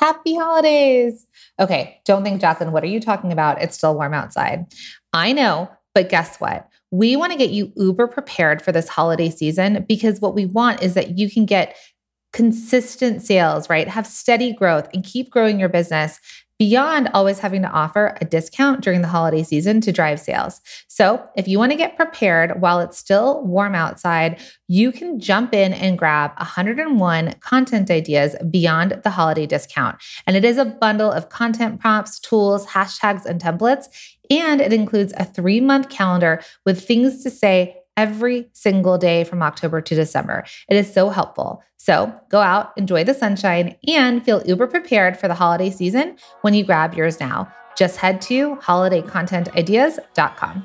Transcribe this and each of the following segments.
Happy holidays. Okay, don't think, Jacqueline, what are you talking about? It's still warm outside. I know, but guess what? We want to get you uber prepared for this holiday season because what we want is that you can get consistent sales, right? Have steady growth and keep growing your business beyond always having to offer a discount during the holiday season to drive sales. So, if you want to get prepared while it's still warm outside, you can jump in and grab 101 content ideas beyond the holiday discount. And it is a bundle of content prompts, tools, hashtags, and templates. And it includes a three month calendar with things to say every single day from October to December. It is so helpful. So go out, enjoy the sunshine, and feel uber prepared for the holiday season when you grab yours now. Just head to holidaycontentideas.com.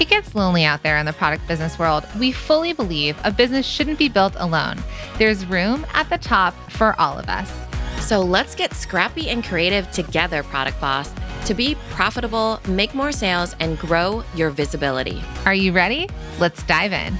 It gets lonely out there in the product business world. We fully believe a business shouldn't be built alone. There's room at the top for all of us. So let's get scrappy and creative together, Product Boss, to be profitable, make more sales, and grow your visibility. Are you ready? Let's dive in.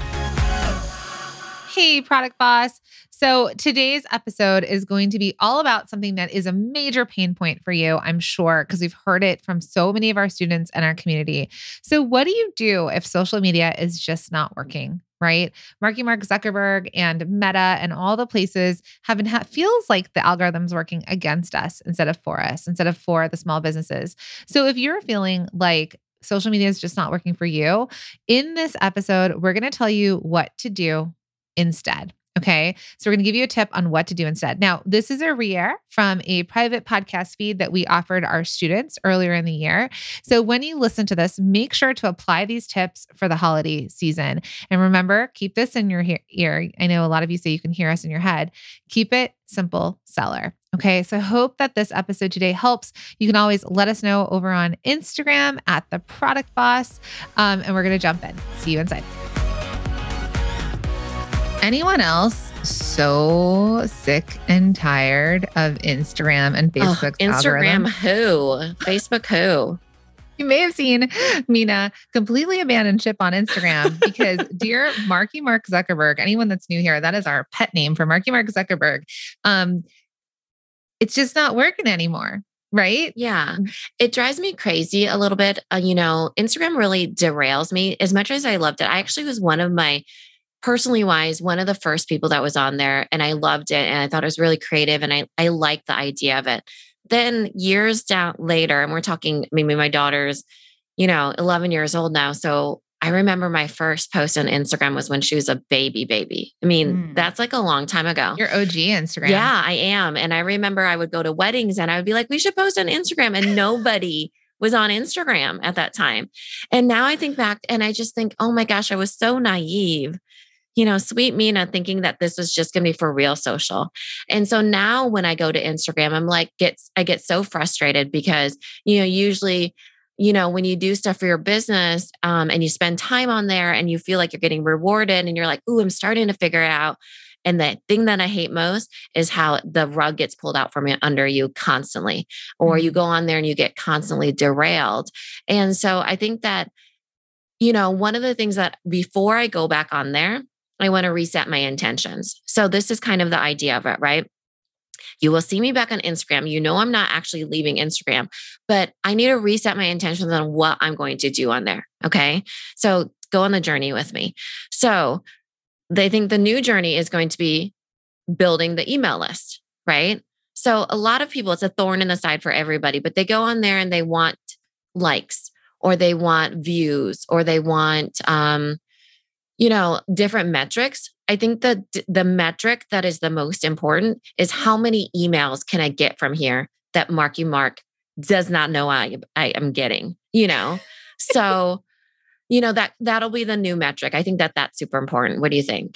Hey, Product Boss. So, today's episode is going to be all about something that is a major pain point for you, I'm sure, because we've heard it from so many of our students and our community. So, what do you do if social media is just not working? Right? Marky Mark Zuckerberg and Meta and all the places haven't had feels like the algorithm's working against us instead of for us, instead of for the small businesses. So if you're feeling like social media is just not working for you, in this episode, we're going to tell you what to do instead. Okay. So we're going to give you a tip on what to do instead. Now, this is a re-air from a private podcast feed that we offered our students earlier in the year. So when you listen to this, make sure to apply these tips for the holiday season. And remember, keep this in your ear. I know a lot of you say you can hear us in your head. Keep it simple seller. Okay. So I hope that this episode today helps. You can always let us know over on Instagram at the product boss. Um, and we're going to jump in. See you inside anyone else so sick and tired of Instagram and Facebook? Oh, Instagram algorithm? who? Facebook who? You may have seen Minna completely abandon ship on Instagram because dear Marky Mark Zuckerberg, anyone that's new here, that is our pet name for Marky Mark Zuckerberg. Um, it's just not working anymore right? Yeah. It drives me crazy a little bit. Uh, you know, Instagram really derails me as much as I loved it. I actually was one of my personally wise, one of the first people that was on there and I loved it and I thought it was really creative and I, I liked the idea of it. Then years down later, and we're talking maybe my daughter's, you know, 11 years old now. So I remember my first post on Instagram was when she was a baby, baby. I mean, mm. that's like a long time ago. Your OG Instagram. Yeah, I am. And I remember I would go to weddings and I would be like, we should post on Instagram. And nobody was on Instagram at that time. And now I think back and I just think, oh my gosh, I was so naive you know, sweet Minna thinking that this was just going to be for real social. And so now when I go to Instagram, I'm like, gets, I get so frustrated because, you know, usually, you know, when you do stuff for your business um, and you spend time on there and you feel like you're getting rewarded and you're like, ooh, I'm starting to figure it out. And the thing that I hate most is how the rug gets pulled out from under you constantly, or you mm-hmm. go on there and you get constantly derailed. And so I think that, you know, one of the things that before I go back on there, I want to reset my intentions. So, this is kind of the idea of it, right? You will see me back on Instagram. You know, I'm not actually leaving Instagram, but I need to reset my intentions on what I'm going to do on there. Okay. So, go on the journey with me. So, they think the new journey is going to be building the email list, right? So, a lot of people, it's a thorn in the side for everybody, but they go on there and they want likes or they want views or they want, um, you know, different metrics. I think that the metric that is the most important is how many emails can I get from here that Marky Mark does not know I, I am getting, you know? So, you know, that that'll be the new metric. I think that that's super important. What do you think?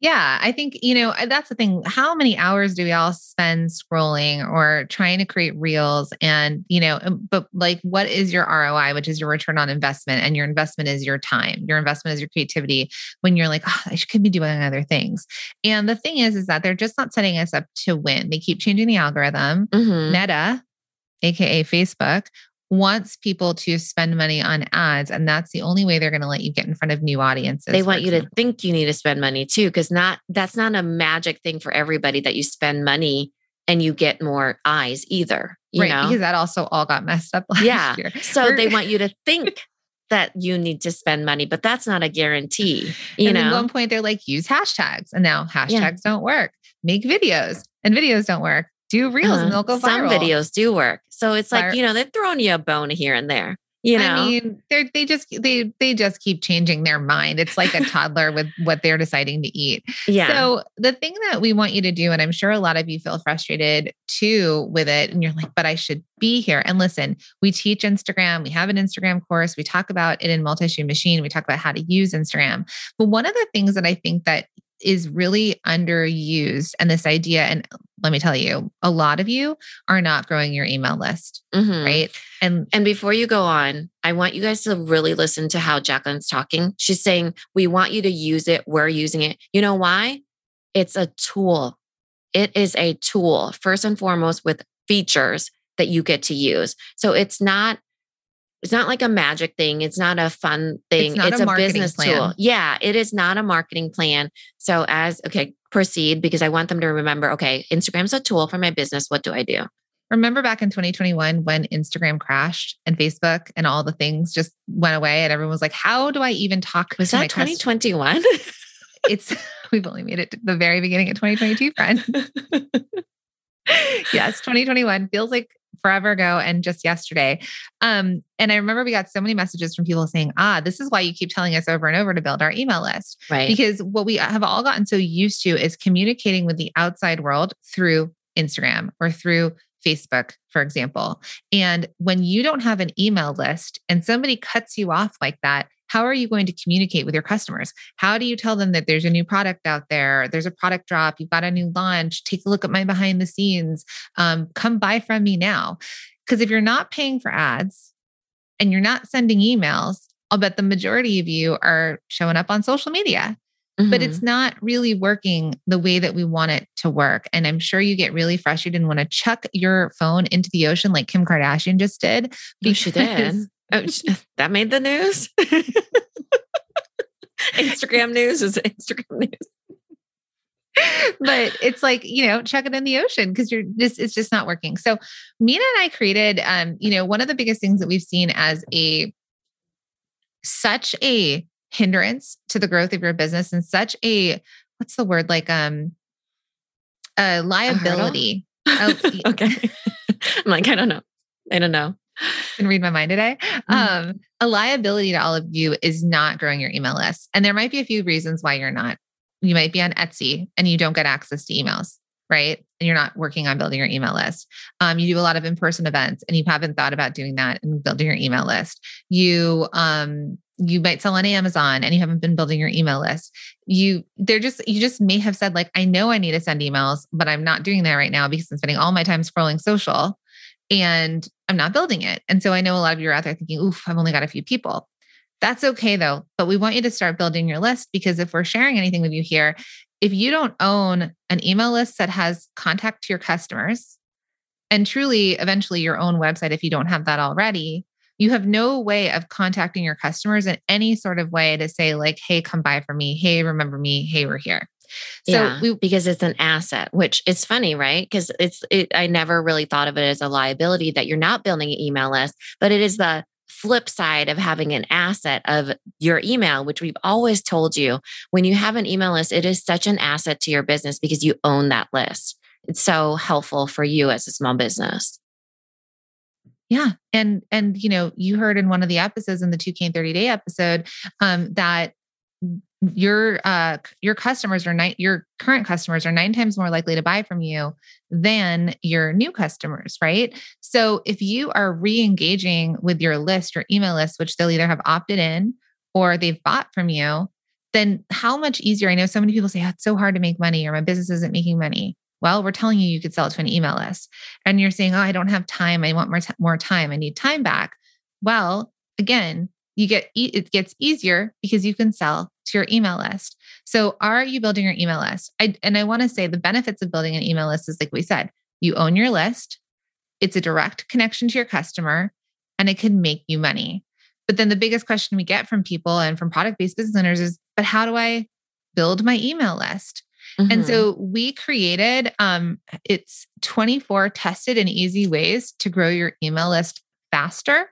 Yeah, I think, you know, that's the thing. How many hours do we all spend scrolling or trying to create reels? And, you know, um, but like, what is your ROI, which is your return on investment? And your investment is your time. Your investment is your creativity when you're like, oh, I could be doing other things. And the thing is, is that they're just not setting us up to win. They keep changing the algorithm. Mhm. Meta, AKA Facebook, wants people to spend money on ads. And that's the only way they're going to let you get in front of new audiences. They want you to think you need to spend money too, because not that's not a magic thing for everybody that you spend money and you get more eyes either. You right, know? because that also all got messed up last Yeah. year. So they want you to think that you need to spend money, but that's not a guarantee. You and then at one point they're like, use hashtags. And now hashtags don't work. Make videos and videos don't work. Do reels Uh-huh. they'll go some videos do work. So it's like, you know, they're throwing you a bone here and there. You know, I mean, they're they just they they just keep changing their mind. It's like a toddler with what they're deciding to eat. yeah. So the thing that we want you to do, and I'm sure a lot of you feel frustrated too with it, and you're like, but I should be here. And listen, we teach Instagram. We have an Instagram course. We talk about it in multi-stream machine. We talk about how to use Instagram. But one of the things that I think that is really underused and this idea, and let me tell you, a lot of you are not growing your email list, Mhm. right? And And before you go on, I want you guys to really listen to how Jacqueline's talking. She's saying, We want you to use it. We're using it. You know why? It's a tool. It is a tool, first and foremost, with features that you get to use. So it's not. It's not like a magic thing. It's not a fun thing. not It's a a, business plan. tool. Yeah, it is not a marketing plan. So as okay, proceed because I want them to remember, okay, Instagram's a tool for my business. What do I do? remember back in 2021 when Instagram crashed and Facebook and all the things just went away, and everyone was like, how do I even talk Was to that customers? 2021? it's we've only made it to the very beginning of 2022 friend yes 2021 feels like forever ago and just yesterday um and i remember we got so many messages from people saying ah this is why you keep telling us over and over to build our email list right. because what we have all gotten so used to is communicating with the outside world through instagram or through Facebook, for example. And when you don't have an email list and somebody cuts you off like that, how are you going to communicate with your customers? How do you tell them that there's a new product out there? There's a product drop. You've got a new launch. Take a look at my behind the scenes. Um, come buy from me now. Because if you're not paying for ads and you're not sending emails, I'll bet the majority of you are showing up on social media but Mhm. it's not really working the way that we want it to work. And I'm sure you get really frustrated and want to chuck your phone into the ocean like Kim Kardashian just did. Oh, she did. Oh, that made the news. Instagram news is Instagram news. but it's like, you know, chuck it in the ocean because you're just, it's just not working. So Minna and I created, um, you know, one of the biggest things that we've seen as a, such a hindrance to the growth of your business and such a, what's the word? Like, um, a liability. Oh, y- okay. I'm like, I don't know. I don't know. can read my mind today. Mhm. Um, a liability to all of you is not growing your email list. And there might be a few reasons why you're not. You might be on Etsy and you don't get access to emails, right? And you're not working on building your email list. Um, you do a lot of in-person events and you haven't thought about doing that and building your email list. You um you might sell on Amazon and you haven't been building your email list. You they're just you just may have said like I know I need to send emails, but I'm not doing that right now because I'm spending all my time scrolling social and I'm not building it. And so I know a lot of you are out there thinking, oof, I've only got a few people. That's okay though. But we want you to start building your list because if we're sharing anything with you here, if you don't own an email list that has contact to your customers and truly eventually your own website, if you don't have that already, you have no way of contacting your customers in any sort of way to say, like, hey, come buy from me. Hey, remember me. Hey, we're here. So yeah, we, because it's an asset, which it's funny, right? Because it's it. I never really thought of it as a liability that you're not building an email list, but it is the flip side of having an asset of your email, which we've always told you. When you have an email list, it is such an asset to your business because you own that list. It's so helpful for you as a small business. Yeah. And and you know, you heard in one of the episodes in the 2K 30 day episode um that your uh your customers are nine your current customers are nine times more likely to buy from you than your new customers, right? So if you are re-engaging with your list, your email list, which they'll either have opted in or they've bought from you, then how much easier? I know so many people say, oh, it's so hard to make money or my business isn't making money. Well, we're telling you you could sell it to an email list. And you're saying, oh, I don't have time. I want more, t- more time. I need time back. Well, again, you get it gets easier because you can sell to your email list. So, are you building your email list? I, and I want to say the benefits of building an email list is like we said, you own your list. It's a direct connection to your customer and it can make you money. But then the biggest question we get from people and from product based business owners is, but how do I build my email list? Mm-hmm. And so we created um, it's 24 tested and easy ways to grow your email list faster.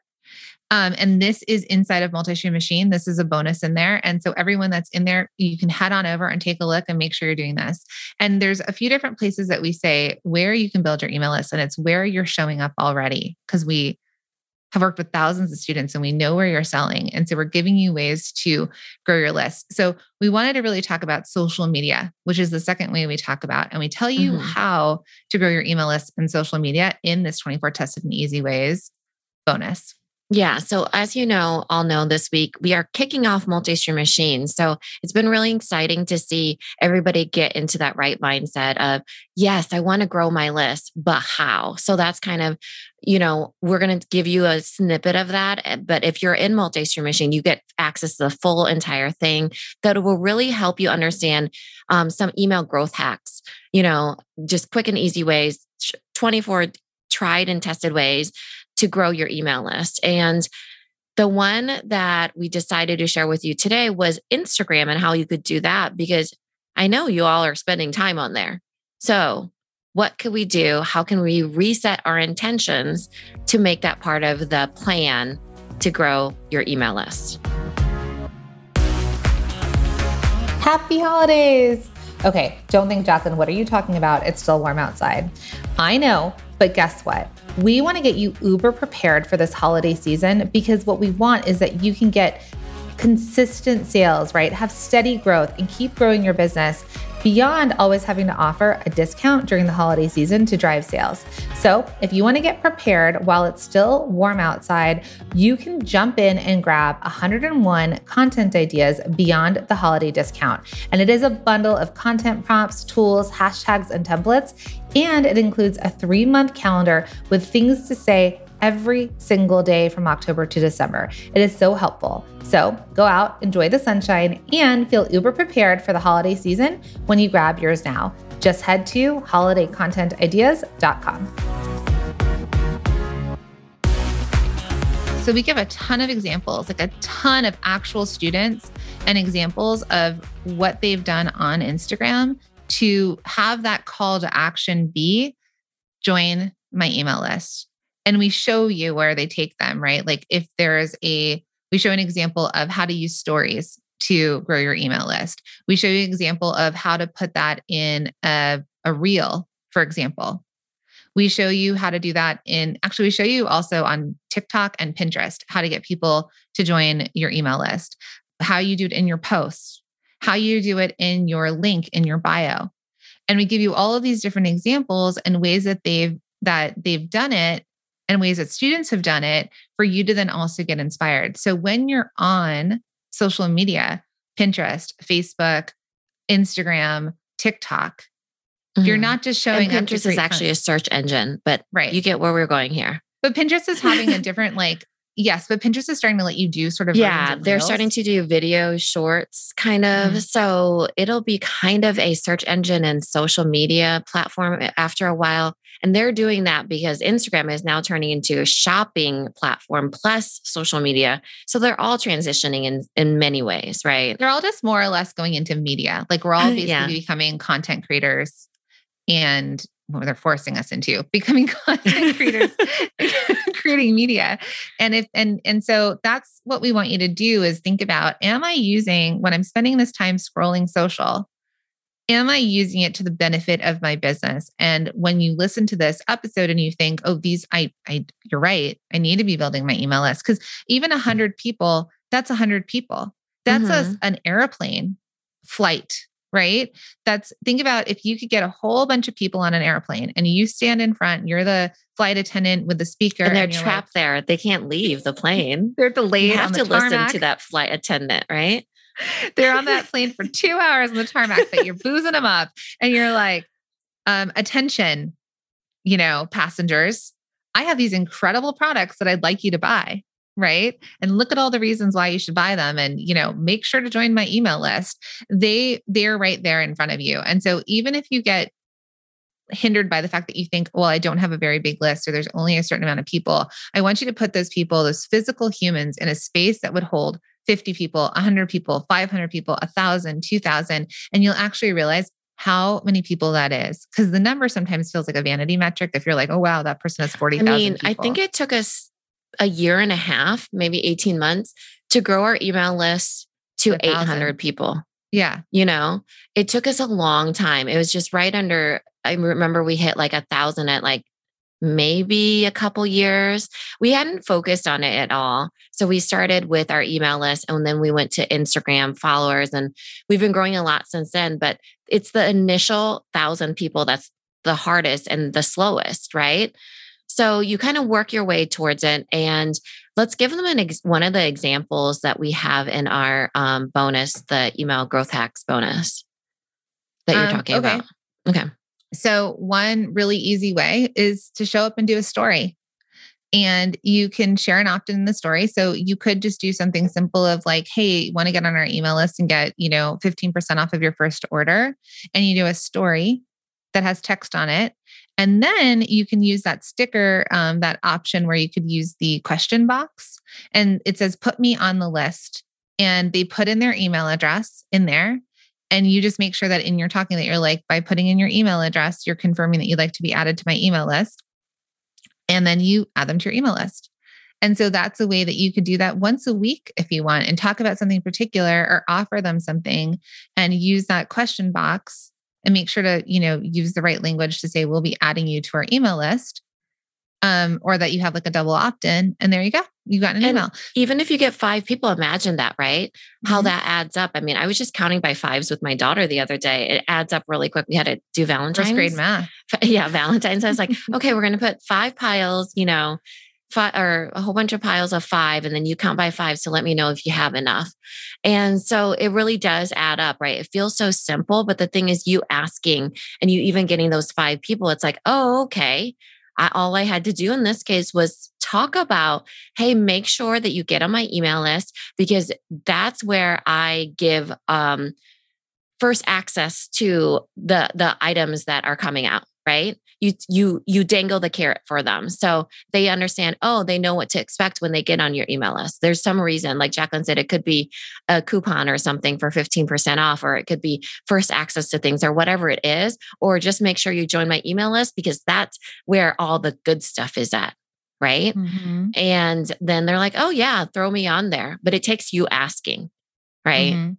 Um, and this is inside of Multi-Stream Machine. This is a bonus in there. And so everyone that's in there, you can head on over and take a look and make sure you're doing this. And there's a few different places that we say where you can build your email list, and it's where you're showing up already because we have worked with thousands of students and we know where you're selling. And so we're giving you ways to grow your list. So we wanted to really talk about social media, which is the second way we talk about. And we tell you mm-hmm. how to grow your email list in social media in this 24 tested and easy ways bonus. Yeah. So, as you know, all know this week, we are kicking off multi stream machines. So, it's been really exciting to see everybody get into that right mindset of, yes, I want to grow my list, but how? So, that's kind of, you know, we're going to give you a snippet of that. Eh, but if you're in multi stream machine, you get access to the full entire thing that will really help you understand um, some email growth hacks, you know, just quick and easy ways, 24 tried and tested ways to grow your email list. And the one that we decided to share with you today was Instagram and how you could do that because I know you all are spending time on there. So, what could we do? How can we reset our intentions to make that part of the plan to grow your email list? Happy holidays! Okay, don't think, Jacqueline, what are you talking about? It's still warm outside. I know, but guess what? We want to get you uber prepared for this holiday season because what we want is that you can get consistent sales, right? Have steady growth and keep growing your business beyond always having to offer a discount during the holiday season to drive sales. So, if you want to get prepared while it's still warm outside, you can jump in and grab 101 content ideas beyond the holiday discount. And it is a bundle of content prompts, tools, hashtags, and templates. And it includes a three month calendar with things to say every single day from October to December. It is so helpful. So go out, enjoy the sunshine, and feel uber prepared for the holiday season when you grab yours now. Just head to holidaycontentideas.com. So we give a ton of examples, like a ton of actual students and examples of what they've done on Instagram to have that call to action be join my email list and we show you where they take them, right? Like if there's a, we show an example of how to use stories to grow your email list. We show you an example of how to put that in a, a reel, for example. We show you how to do that in, actually, we show you also on TikTok and Pinterest how to get people to join your email list, how you do it in your posts, how you do it in your link in your bio. And we give you all of these different examples and ways that they've that they've done it and ways that students have done it for you to then also get inspired. So when you're on social media, Pinterest, Facebook, Instagram, TikTok, mm-hmm. you're not just showing and Pinterest is actually a search engine, but right. you get where we're going here. But Pinterest is having a different like Yes, but Pinterest is starting to let you do sort of yeah, they're starting to do video shorts kind of. Mm-hmm. So it'll be kind of a search engine and social media platform after a while. And they're doing that because Instagram is now turning into a shopping platform plus social media. So they're all transitioning in in many ways, right? They're all just more or less going into media. Like we're all basically yeah. becoming content creators and well, they're forcing us into becoming content creators creating media and if and and so that's what we want you to do is think about am i using when i'm spending this time scrolling social am i using it to the benefit of my business and when you listen to this episode and you think oh these i i you're right i need to be building my email list because even a 100 people that's a 100 people that's mm-hmm. a, an airplane flight right? That's think about if you could get a whole bunch of people on an airplane and you stand in front, you're the flight attendant with the speaker, and they're and trapped like, there. They can't leave the plane. They're delayed. You have to listen to that flight attendant, right? They're on that plane for two hours on the tarmac, but you're boozing them up. And you're like, um, attention, you know, passengers, I have these incredible products that I'd like you to buy. Right. And look at all the reasons why you should buy them. And, you know, make sure to join my email list. They, they're right there in front of you. And so even if you get hindered by the fact that you think, well, I don't have a very big list or there's only a certain amount of people, I want you to put those people, those physical humans, in a space that would hold 50 people, 100 people, 500 people, 1,000, 2,000. And you'll actually realize how many people that is. Because the number sometimes feels like a vanity metric if you're like oh wow that person has 40,000 I mean I think it took us a year and a half maybe 18 months to grow our email list to 800 people. Yeah. You know? It took us a long time. It was just right under I remember we hit like a thousand at like maybe a couple years. We hadn't focused on it at all. So we started with our email list and then we went to Instagram followers and we've been growing a lot since then. But it's the initial thousand people that's the hardest and the slowest, right? So you kind of work your way towards it. And let's give them an ex- one of the examples that we have in our um, bonus, the email growth hacks bonus that you're um, talking okay. about. Okay. So, one really easy way is to show up and do a story. And you can share an opt in the story. So you could just do something simple of like, hey, want to get on our email list and get, you know, 15% off of your first order. And you do a story that has text on it. And then you can use that sticker, um, that option where you could use the question box. And it says, put me on the list. And they put in their email address in there. And you just make sure that in your talking that you're like, by putting in your email address, you're confirming that you'd like to be added to my email list. And then you add them to your email list. And so that's a way that you could do that once a week if you want and talk about something particular or offer them something and use that question box and make sure to, you know, use the right language to say, we'll be adding you to our email list um, or that you have like a double opt in, and there you go. You got an and email. Even if you get five people, imagine that, right? How mm-hmm. that adds up. I mean, I was just counting by fives with my daughter the other day. It adds up really quick. We had to do Valentine's. First grade math. Yeah, Valentine's. I was like, okay, we're going to put five piles, you know, five or a whole bunch of piles of five, and then you count by five. So let me know if you have enough. And so it really does add up, right? It feels so simple, but the thing is, you asking and you even getting those five people, it's like, oh, okay. I, all I had to do in this case was talk about, hey, make sure that you get on my email list because that's where I give um, first access to the the items that are coming out right you you you dangle the carrot for them. So they understand oh they know what to expect when they get on your email list. There's some reason like jacqueline said it could be a coupon or something for 15% off or it could be first access to things or whatever it is or just make sure you join my email list because that's where all the good stuff is at right? Mm-hmm. and then they're like oh yeah throw me on there. But it takes you asking right? Mm-hmm.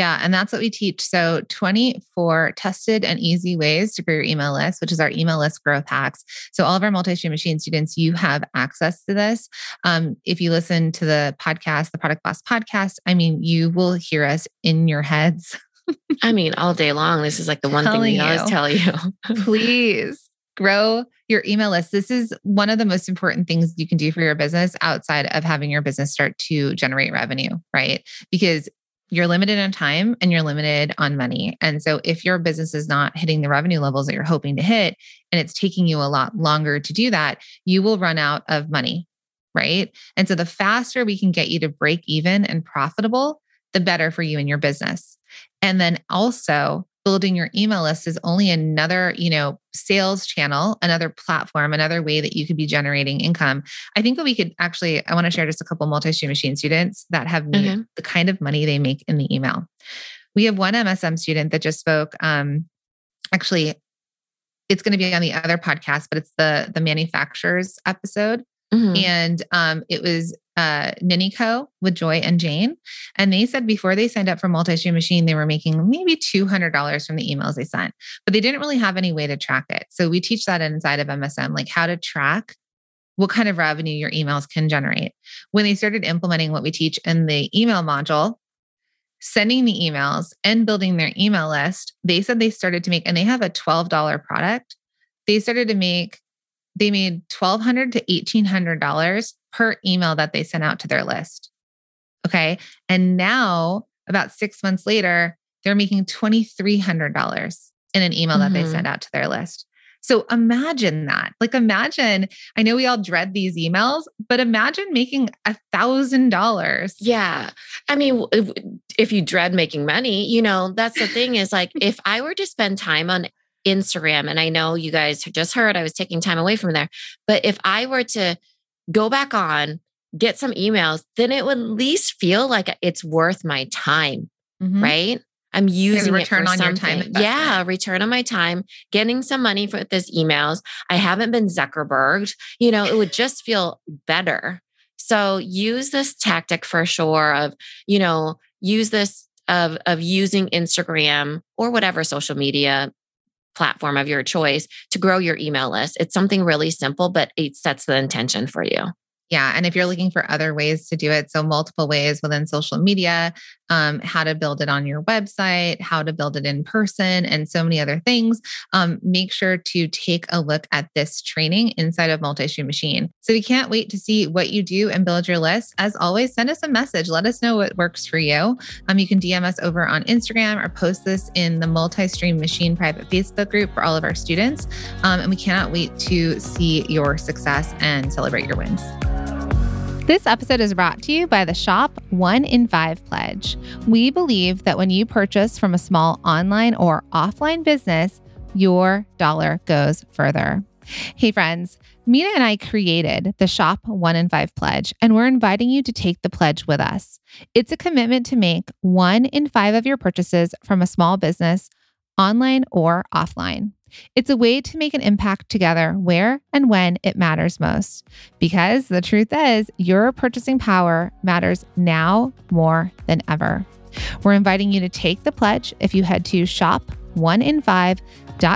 Yeah. And that's what we teach. So 24 tested and easy ways to grow your email list, which is our email list growth hacks. So all of our multi-stream machine students, you have access to this. Um, if you listen to the podcast, the Product Boss podcast, I mean, you will hear us in your heads. I mean, all day long. This is like the one thing we always tell you. please grow your email list. This is one of the most important things you can do for your business outside of having your business start to generate revenue, right? Because you're limited on time and you're limited on money. And so if your business is not hitting the revenue levels that you're hoping to hit and it's taking you a lot longer to do that, you will run out of money, right? And so the faster we can get you to break even and profitable, the better for you and your business. And then also building your email list is only another, you know, sales channel, another platform, another way that you could be generating income. I think that we could actually, I want to share just a couple multi-stream machine students that have made mm-hmm. the kind of money they make in the email. We have one MSM student that just spoke. Um, actually, it's going to be on the other podcast, but it's the the manufacturers episode. Mm-hmm. And um, it was uh, Ninico with Joy and Jane. And they said before they signed up for Multi Stream Machine, they were making maybe $200 from the emails they sent, but they didn't really have any way to track it. So we teach that inside of MSM, like how to track what kind of revenue your emails can generate. When they started implementing what we teach in the email module, sending the emails and building their email list, they said they started to make, and they have a $12 product. They started to make they made 1,200 to $1,800 per email that they sent out to their list. Okay. And now, about six months later, they're making $2,300 in an email that mm-hmm. they send out to their list. So imagine that. Like, imagine, I know we all dread these emails, but imagine making a thousand dollars. Yeah. I mean, if, if you dread making money, you know, that's the thing is like, if I were to spend time on Instagram, and I know you guys just heard I was taking time away from there, but if I were to go back on, get some emails, then it would at least feel like it's worth my time. Mm-hmm. Right. I'm using return on something. your time. Yeah, return on my time, getting some money for this emails. I haven't been Zuckerberged. You know, it would just feel better. So use this tactic for sure of, you know, use this of of using Instagram or whatever social media platform of your choice to grow your email list. It's something really simple, but it sets the intention for you. Yeah. And if you're looking for other ways to do it, so multiple ways within social media, um, how to build it on your website, how to build it in person, and so many other things, um, make sure to take a look at this training inside of Multi Stream Machine. So we can't wait to see what you do and build your list. As always, send us a message. Let us know what works for you. Um, you can DM us over on Instagram or post this in the Multi Stream Machine private Facebook group for all of our students. Um, and we cannot wait to see your success and celebrate your wins. This episode is brought to you by the Shop One in Five Pledge. We believe that when you purchase from a small online or offline business, your dollar goes further. Hey, friends, Minna and I created the Shop One in Five Pledge, and we're inviting you to take the pledge with us. It's a commitment to make one in five of your purchases from a small business, online or offline. It's a way to make an impact together where and when it matters most. Because the truth is, your purchasing power matters now more than ever. We're inviting you to take the pledge if you head to shop one in five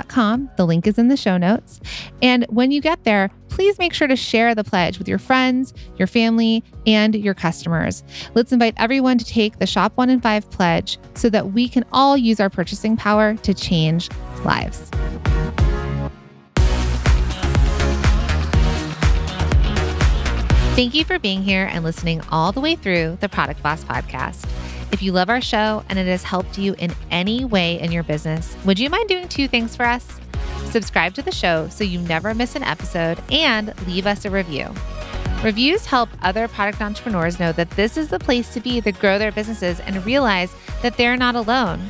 com. The link is in the show notes. And when you get there, please make sure to share the pledge with your friends, your family, and your customers. Let's invite everyone to take the Shop One in Five pledge so that we can all use our purchasing power to change lives. Thank you for being here and listening all the way through the Product Boss podcast. If you love our show and it has helped you in any way in your business, would you mind doing two things for us? Subscribe to the show so you never miss an episode and leave us a review. Reviews help other product entrepreneurs know that this is the place to be to grow their businesses and realize that they're not alone.